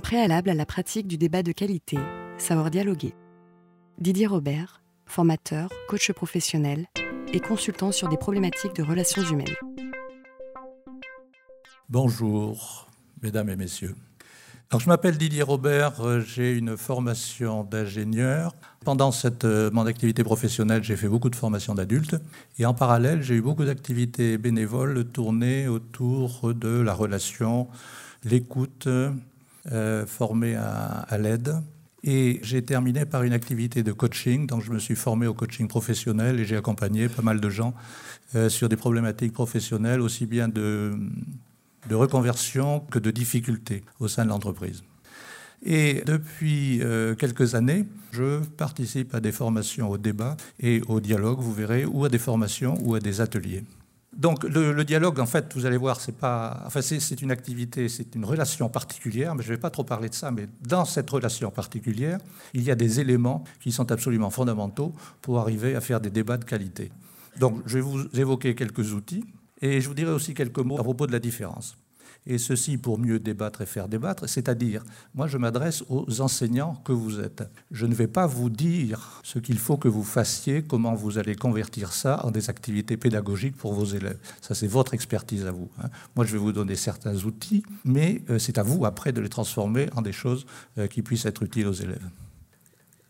Préalable à la pratique du débat de qualité, savoir dialoguer. Didier Robert, formateur, coach professionnel et consultant sur des problématiques de relations humaines. Bonjour, mesdames et messieurs. Alors, je m'appelle Didier Robert, euh, j'ai une formation d'ingénieur. Pendant cette, euh, mon activité professionnelle, j'ai fait beaucoup de formations d'adultes. Et en parallèle, j'ai eu beaucoup d'activités bénévoles tournées autour de la relation, l'écoute, euh, formée à, l'aide. Et j'ai terminé par une activité de coaching. Donc, je me suis formé au coaching professionnel et j'ai accompagné pas mal de gens sur des problématiques professionnelles, aussi bien de de reconversion que de difficultés au sein de l'entreprise. Et depuis euh, quelques années, je participe à des formations au débat et au dialogue, vous verrez, ou à des formations ou à des ateliers. Donc le, dialogue, en fait, vous allez voir, c'est pas, enfin c'est une activité, c'est une relation particulière, mais je ne vais pas trop parler de ça. Mais dans cette relation particulière, il y a des éléments qui sont absolument fondamentaux pour arriver à faire des débats de qualité. Donc je vais vous évoquer quelques outils et je vous dirai aussi quelques mots à propos de la différence. Et ceci pour mieux débattre et faire débattre, c'est-à-dire, moi je m'adresse aux enseignants que vous êtes. Je ne vais pas vous dire ce qu'il faut que vous fassiez, comment vous allez convertir ça en des activités pédagogiques pour vos élèves. Ça c'est votre expertise à vous. Hein. Moi je vais vous donner certains outils, mais euh, c'est à vous après de les transformer en des choses euh, qui puissent être utiles aux élèves.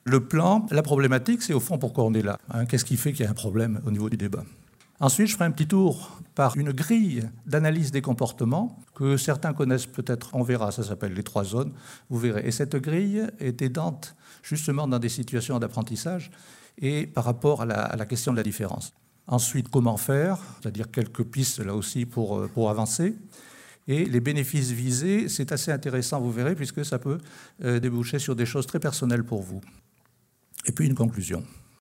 Le plan, la problématique, c'est au fond pourquoi on est là. Hein. Qu'est-ce qui fait qu'il y a un problème au niveau du débat? Ensuite, je ferai un petit tour par une grille d'analyse des comportements que certains connaissent peut-être, on verra, ça s'appelle les trois zones, vous verrez. Et cette grille est aidante justement dans des situations d'apprentissage et par rapport à la, question de la différence. Ensuite, comment faire, c'est-à-dire quelques pistes là aussi pour, euh, pour avancer. Et les bénéfices visés, c'est assez intéressant, vous verrez, puisque ça peut euh, déboucher sur des choses très personnelles pour vous. Et puis une conclusion.